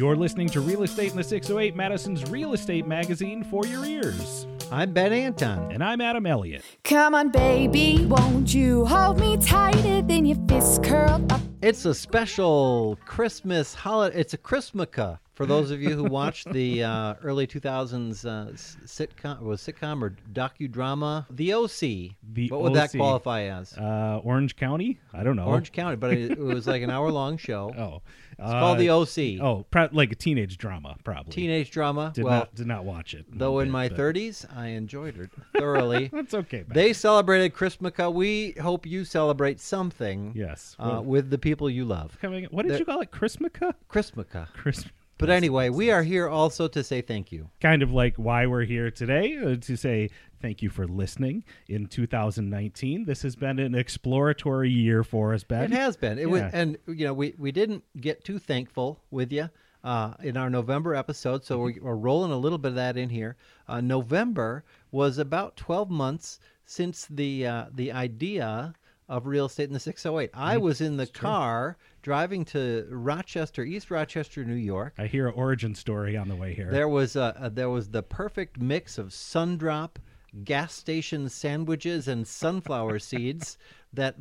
You're listening to Real Estate in the 608, Madison's real estate magazine for your ears. I'm Ben Anton. And I'm Adam Elliott. Come on, baby, won't you hold me tighter than your fists curled up? It's a special Christmas holiday. It's a Chrismukkah for those of you who watched the uh, early 2000s uh, sitcom, was sitcom or docudrama, The OC. The what would that OC. qualify as? Uh, Orange County? I don't know. Orange County, but it, it was like an hour long show. Oh. It's called The OC. Oh, pro- like a teenage drama, probably. Teenage drama. Did well, not did not watch it. though in bit, my but 30s, I enjoyed it thoroughly. That's okay. Ben. They celebrated Chrismukkah. We hope you celebrate something yes. uh, Well, with the people you love. coming. What did they're- you call it? Chrismukkah? Chrismukkah. Christmas. But anyway, we are here also to say thank you. kind of like why we're here today uh, to say thank you for listening in 2019. This has been an exploratory year for us, Ben. It has been. It was, Yeah. and you know, we we didn't get too thankful with you uh, in our November episode, so Mm-hmm. we're, we're rolling a little bit of that in here. Uh, November was about twelve months since the uh, the idea of real estate in the 608. I Mm-hmm. was in the car driving to Rochester, East Rochester, New York. I hear an origin story on the way here. There was a, a there was the perfect mix of sundrop, gas station sandwiches, and sunflower seeds that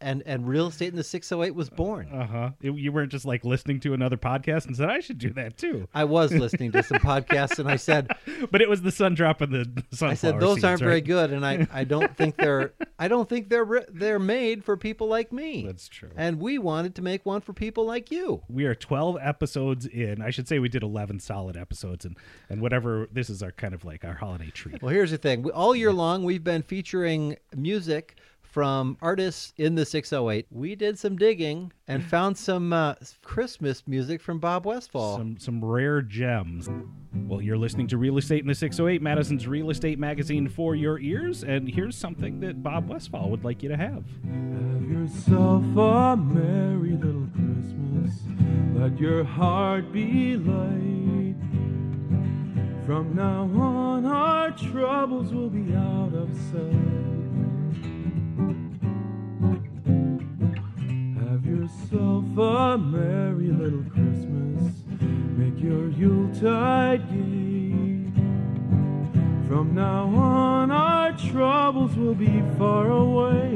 and and real estate in the 608 was born. Uh huh. You weren't just like listening to another podcast and said I should do that too. I was listening to some podcasts and I said But it was the sun drop and the sunflower I said those seeds, aren't very good and I, I don't think they're I don't think they're they're made for people like me. That's true. And we wanted to make one for people like you. we are 12 episodes in. I should say we did 11 solid episodes and and whatever this is our kind of like our holiday treat. Well, here's the thing. All year long, we've been featuring music from artists in the 608. We did some digging and found some uh, Christmas music from Bob Westfall. Some some rare gems. Well, you're listening to Real Estate in the 608, Madison's real estate magazine for your ears, and here's something that Bob Westfall would like you to have. Have yourself a merry little Christmas. Let your heart be light. From now on, our troubles will be out of sight. Yourself a merry little Christmas. Make your Yuletide gay. From now on, our troubles will be far away.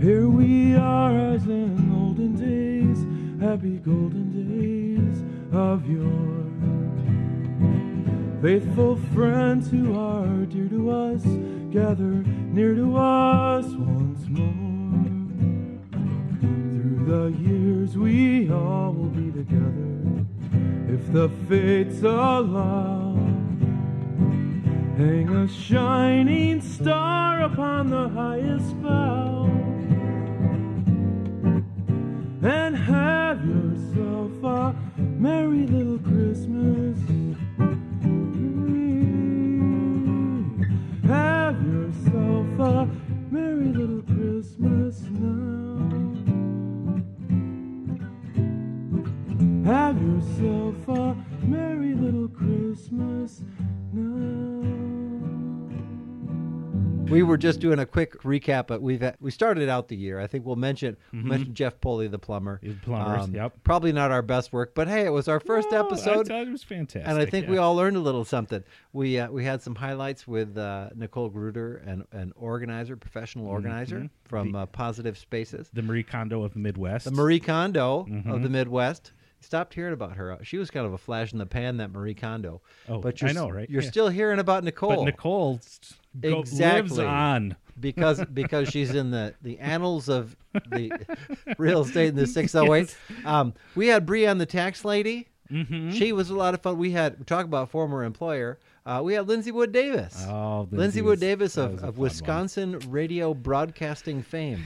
Here we are as in olden days, happy golden days of yore. Faithful friends who are dear to us, gather near to us once more. Through the years, we all will be together if the fates allow. Hang a shining star upon the highest bough and have yourself a merry little Christmas. Have yourself a merry little Christmas now. We were just doing a quick recap, but we've we started out the year. I think we'll mention we'll mention Jeff Poley, the plumber. The plumbers, yep. Probably not our best work, but hey, it was our first I episode. it was fantastic. and I think yeah. we all learned a little something. We uh, we had some highlights with uh, Nicole Gruder, an, an organizer, professional organizer from uh, Positive Spaces. the Marie Kondo of the Midwest. The Marie Kondo of Mm-hmm. the Midwest. Stopped hearing about her. She was kind of a flash in the pan, that Marie Kondo. Oh, but you're, I know, right? You're Yeah. still hearing about Nicole But Nicole go- lives Exactly. on. because because she's in the the annals of the real estate in the 608. Um, we had Brianne, the tax lady. Mm-hmm. She was a lot of fun. We had we talk about former employer. Uh, we had Lindsay Wood Davis. Oh, Lindsay was- Wood Davis of, of fun one. Wisconsin radio broadcasting fame.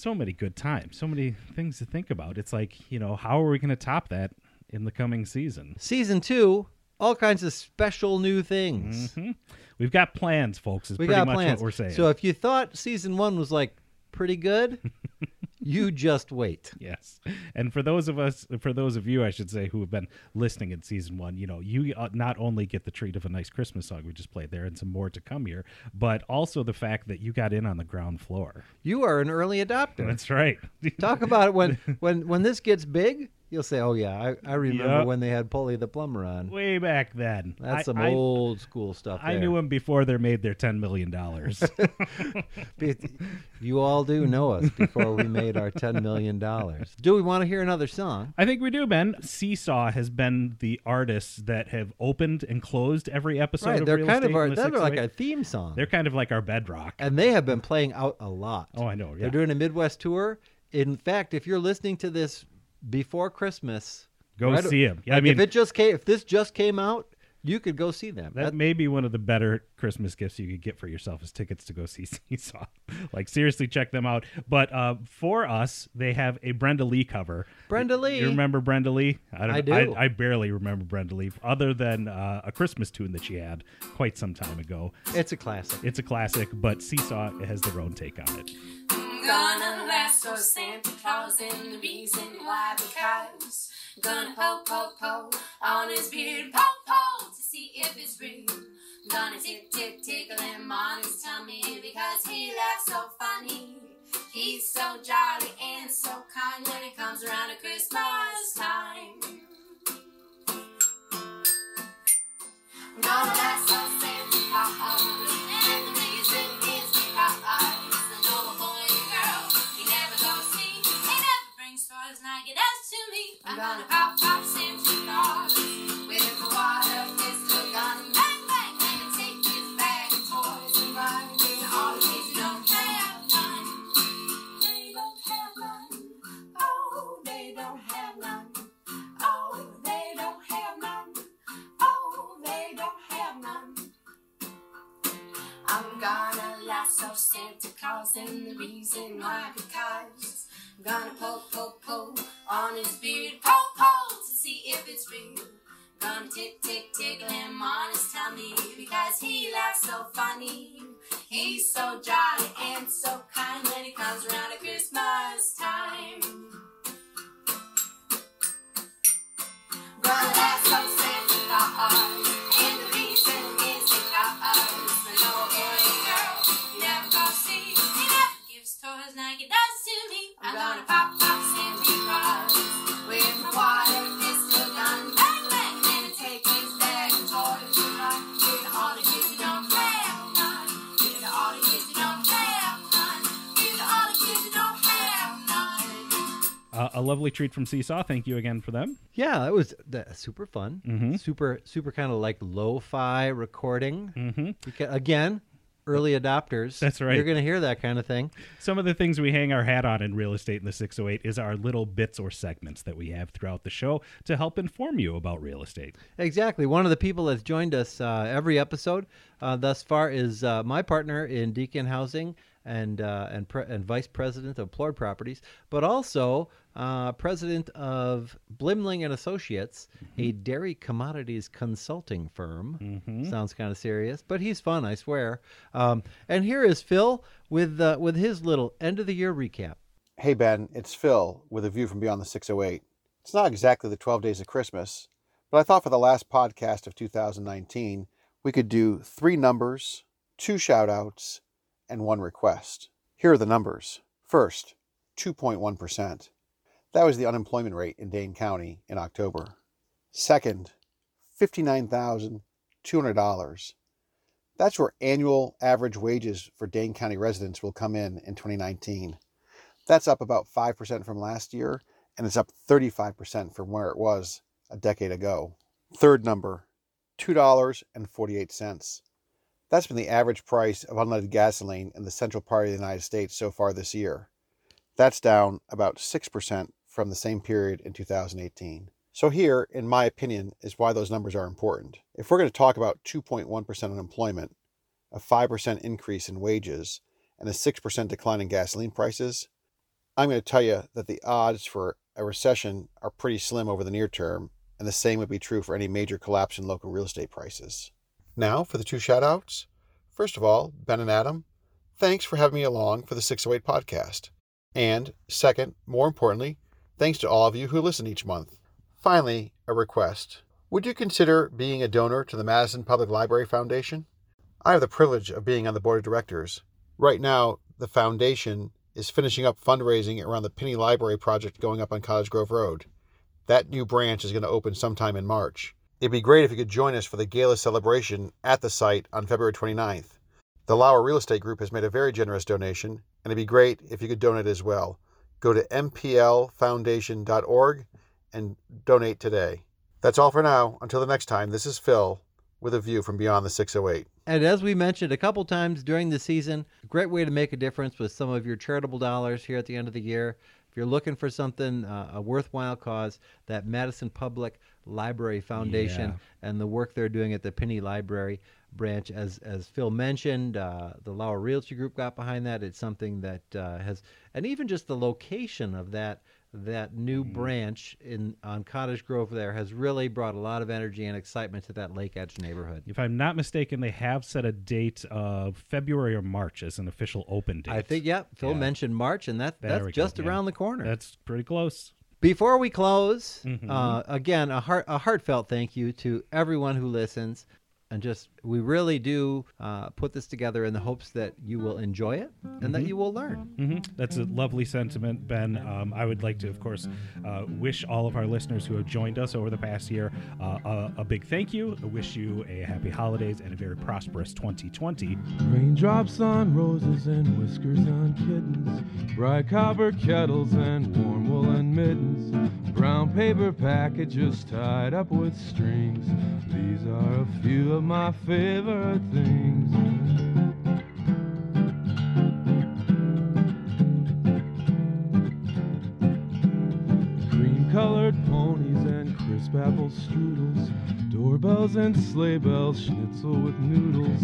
So many good times. So many things to think about. It's like, you know, how are we going to top that in the coming season? Season two, all kinds of special new things. hmm We've got plans, folks. Is We pretty got much plans. what we're saying. So if you thought season one was like pretty good, You just wait. Yes, and for those of us, for those of you, I should say, who have been listening in season one, you know, you uh, not only get the treat of a nice Christmas song we just played there, and some more to come here, but also the fact that you got in on the ground floor. You are an early adopter. That's right. Talk about it when when when this gets big. You'll say, "Oh yeah, I, I remember Yep. when they had Polly the plumber on." Way back then, That's I- some I, old school stuff. I there. knew him before they made their ten million dollars. You all do know us before we made our ten million dollars. Do we want to hear another song? I think we do, Ben. Seesaw has been the artists that have opened and closed every episode. right, of they're Real kind of our they're like 608. a theme song. They're kind of like our bedrock. and they have been playing out a lot. Oh, I know. Yeah. They're doing a Midwest tour. In fact, if you're listening to this before Christmas, Go right- see 'em. Yeah, I like, mean- if it just came, if this just came out, you could go see them. That That- may be one of the better Christmas gifts you could get for yourself is tickets to go see Seesaw. like seriously, check them out. But uh, for us, they have a Brenda Lee cover. Brenda Lee. You remember Brenda Lee? I don't. I do. I, barely remember Brenda Lee, other than uh, a Christmas tune that she had quite some time ago. it's a classic. It's a classic, but Seesaw has their own take on it. Gonna lasso Santa Claus and the reason why because gonna poke poke poke on his beard poke poke to see if it's real. Gonna tick tick tickle him on his tummy because he laughs so funny. He's so jolly and so kind when it comes around at Christmas time. Gonna lasso Santa Claus to me. I'm gonna pop pop Santa Claus with a water pistol gun. Bang bang, let me take and run. All kids don't have none, they don't have none. Oh, they don't have none. Oh, they don't have none. Oh, they don't have none. I'm gonna lasso Santa Claus and the reason why because I'm gonna poke, poke, poke on his beard, poke, poke to see if it's real. Gonna tick, tick, tickle him on his tummy because he laughs so funny. He's so jolly and so a lovely treat from Seesaw. Thank you again for them. Yeah, that was that, super fun. Mm-hmm. Super, super kind of like lo-fi recording. Mm-hmm. Because, again, early adopters. That's right. You're going to hear that kind of thing. Some of the things we hang our hat on in real estate in the 608 is our little bits or segments that we have throughout the show to help inform you about real estate. Exactly. One of the people that's joined us uh, every episode uh, thus far is uh, my partner in Deacon Housing and uh, and pre- and vice president of Plourd Properties, but also uh, president of Blimling and Associates, a dairy commodities consulting firm. Sounds kind of serious, but he's fun, I swear. Um, and here is Phil with uh, with his little end of the year recap. Hey Ben, it's Phil with a view from beyond the 608. It's not exactly the 12 days of Christmas, but I thought for the last podcast of 2019, we could do three numbers, two shout outs, and one request. Here are the numbers. First, 2.1%. That was the unemployment rate in Dane County in October. Second, $59,200. That's where annual average wages for Dane County residents will come in in 2019. That's up about 5% from last year, and it's up 35% from where it was a decade ago. Third number, $2.48. That's been the average price of unleaded gasoline in the central part of the United States so far this year. That's down about 6% from the same period in 2018. So, here, in my opinion, is why those numbers are important. If we're going to talk about 2.1% unemployment, a 5% increase in wages, and a 6% decline in gasoline prices, I'm going to tell you that the odds for a recession are pretty slim over the near term, and the same would be true for any major collapse in local real estate prices. Now for the two shout outs. First of all, Ben and Adam, thanks for having me along for the 608 podcast. And second, more importantly, thanks to all of you who listen each month. Finally, a request. Would you consider being a donor to the Madison Public Library Foundation? I have the privilege of being on the board of directors. Right now, the foundation is finishing up fundraising around the Pinney Library project going up on Cottage Grove Road. That new branch is going to open sometime in March. It'd be great if you could join us for the gala celebration at the site on February 29th. The Lauer Real Estate Group has made a very generous donation, and it'd be great if you could donate as well. Go to mplfoundation.org and donate today. That's all for now. Until the next time, this is Phil with a view from beyond the 608. And as we mentioned a couple times during the season, a great way to make a difference with some of your charitable dollars here at the end of the year. If you're looking for something, uh, a worthwhile cause, that Madison Public Library Foundation Yeah. and the work they're doing at the Pinney Library branch, as as Phil mentioned, uh, the Lauer Realty Group got behind that. It's something that uh, has, and even just the location of that that new Mm-hmm. branch in on Cottage Grove there has really brought a lot of energy and excitement to that Lake Edge neighborhood. If I'm not mistaken, they have set a date of February or March as an official open date. I think, yeah, Phil Yeah. mentioned March, and that, There that's we go, just yeah. around the corner. That's pretty close. Before we close, Mhm. uh, again, a heart a heartfelt thank you to everyone who listens, and just we really do uh, put this together in the hopes that you will enjoy it and that you will learn. hmm That's a lovely sentiment, Ben. Um, I would like to, of course, uh, wish all of our listeners who have joined us over the past year uh, a, a big thank you. I wish you a happy holidays and a very prosperous 2020. Raindrops on roses and whiskers on kittens, bright copper kettles and warm woolen mittens, brown paper packages tied up with strings. These are a few of my favorite things. Cream colored ponies and crisp apple strudels, doorbells and sleigh bells, schnitzel with noodles,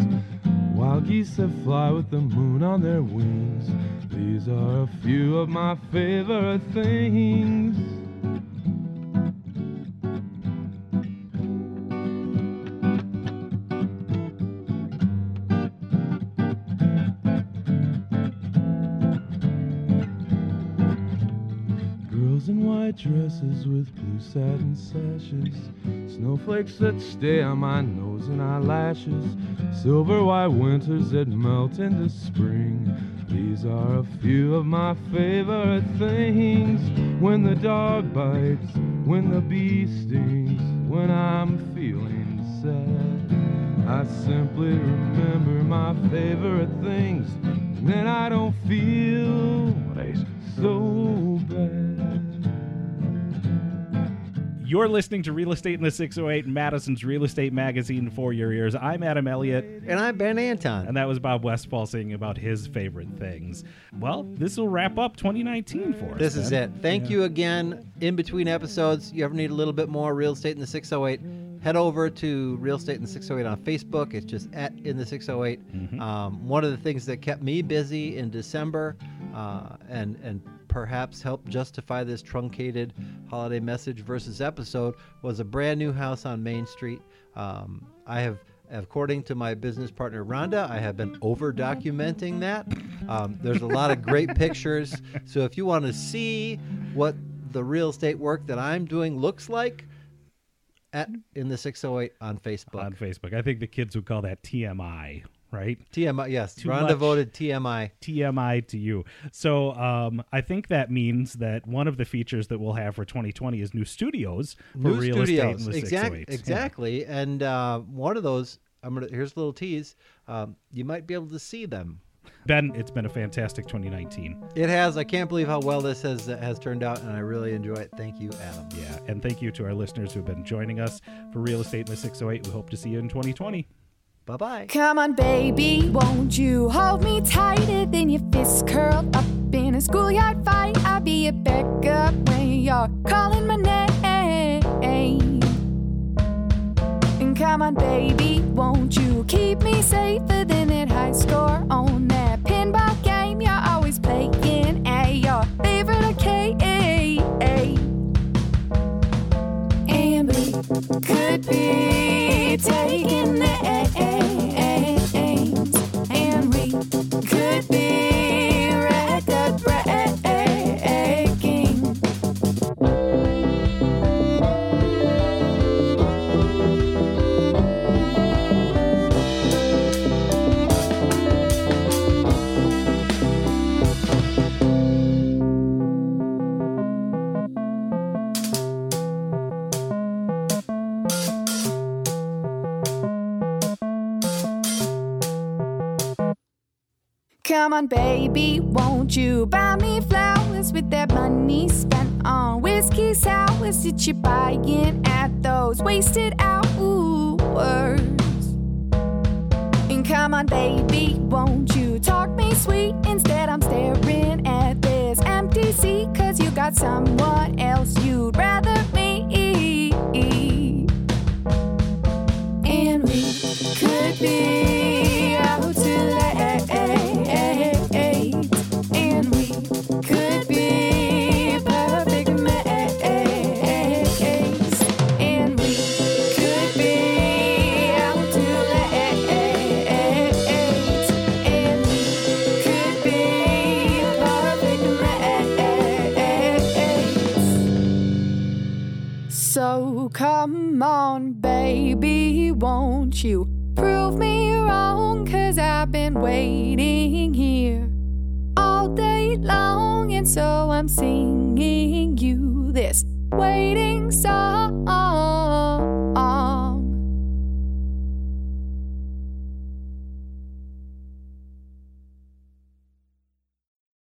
wild geese that fly with the moon on their wings. These are a few of my favorite things. Satin sashes, snowflakes that stay on my nose and eyelashes, silver white winters that melt into spring. These are a few of my favorite things. When the dog bites, when the bee stings, when I'm feeling sad, I simply remember my favorite things, and then I don't feel so bad. You're listening to Real Estate in the 608, Madison's Real Estate Magazine for your ears. I'm Adam Elliott, And I'm Ben Anton. and that was Bob Westfall singing about his favorite things. Well, this will wrap up 2019 for us. This is it. Thank you again. In between episodes, you ever need a little bit more real estate in the 608, head over to Real Estate in the 608 on Facebook. It's just at in the 608. Um, one of the things that kept me busy in December uh, and and perhaps helped justify this truncated holiday message versus episode was a brand new house on Main Street. Um, I have According to my business partner Rhonda, I have been over documenting that. Um, there's a lot of great pictures. So if you want to see what the real estate work that I'm doing looks like, at in the 608 on Facebook. on Facebook. I think the kids would call that TMI, right? TMI, yes. Too Rhonda much. voted TMI. TMI to you. So um, I think that means that one of the features that we'll have for 2020 is new studios for New real estate in studios, the exact, 608s. Yeah. exactly. And uh, one of those, I'm gonna here's a little tease. Um, you might be able to see them. Ben, it's been a fantastic 2019. It has. I can't believe how well this has has turned out, and I really enjoy it. Thank you, Adam. Yeah, and thank you to our listeners who have been joining us for Real Estate in the 608. We hope to see you in 2020. Bye bye. Come on, baby, won't you hold me tighter than your fists curled up in a schoolyard fight? I'll be your backup when you're calling my name. And come on, baby, won't you keep me safer than that high score Come on, baby, won't you buy me flowers with that money spent on whiskey sours that you're buying at those wasted hours? And come on, baby, won't you talk me sweet? Instead, I'm staring at this empty seat, cause you got someone else you'd come on, baby, won't you prove me wrong? Cause I've been waiting here all day long, and so I'm singing you this waiting song.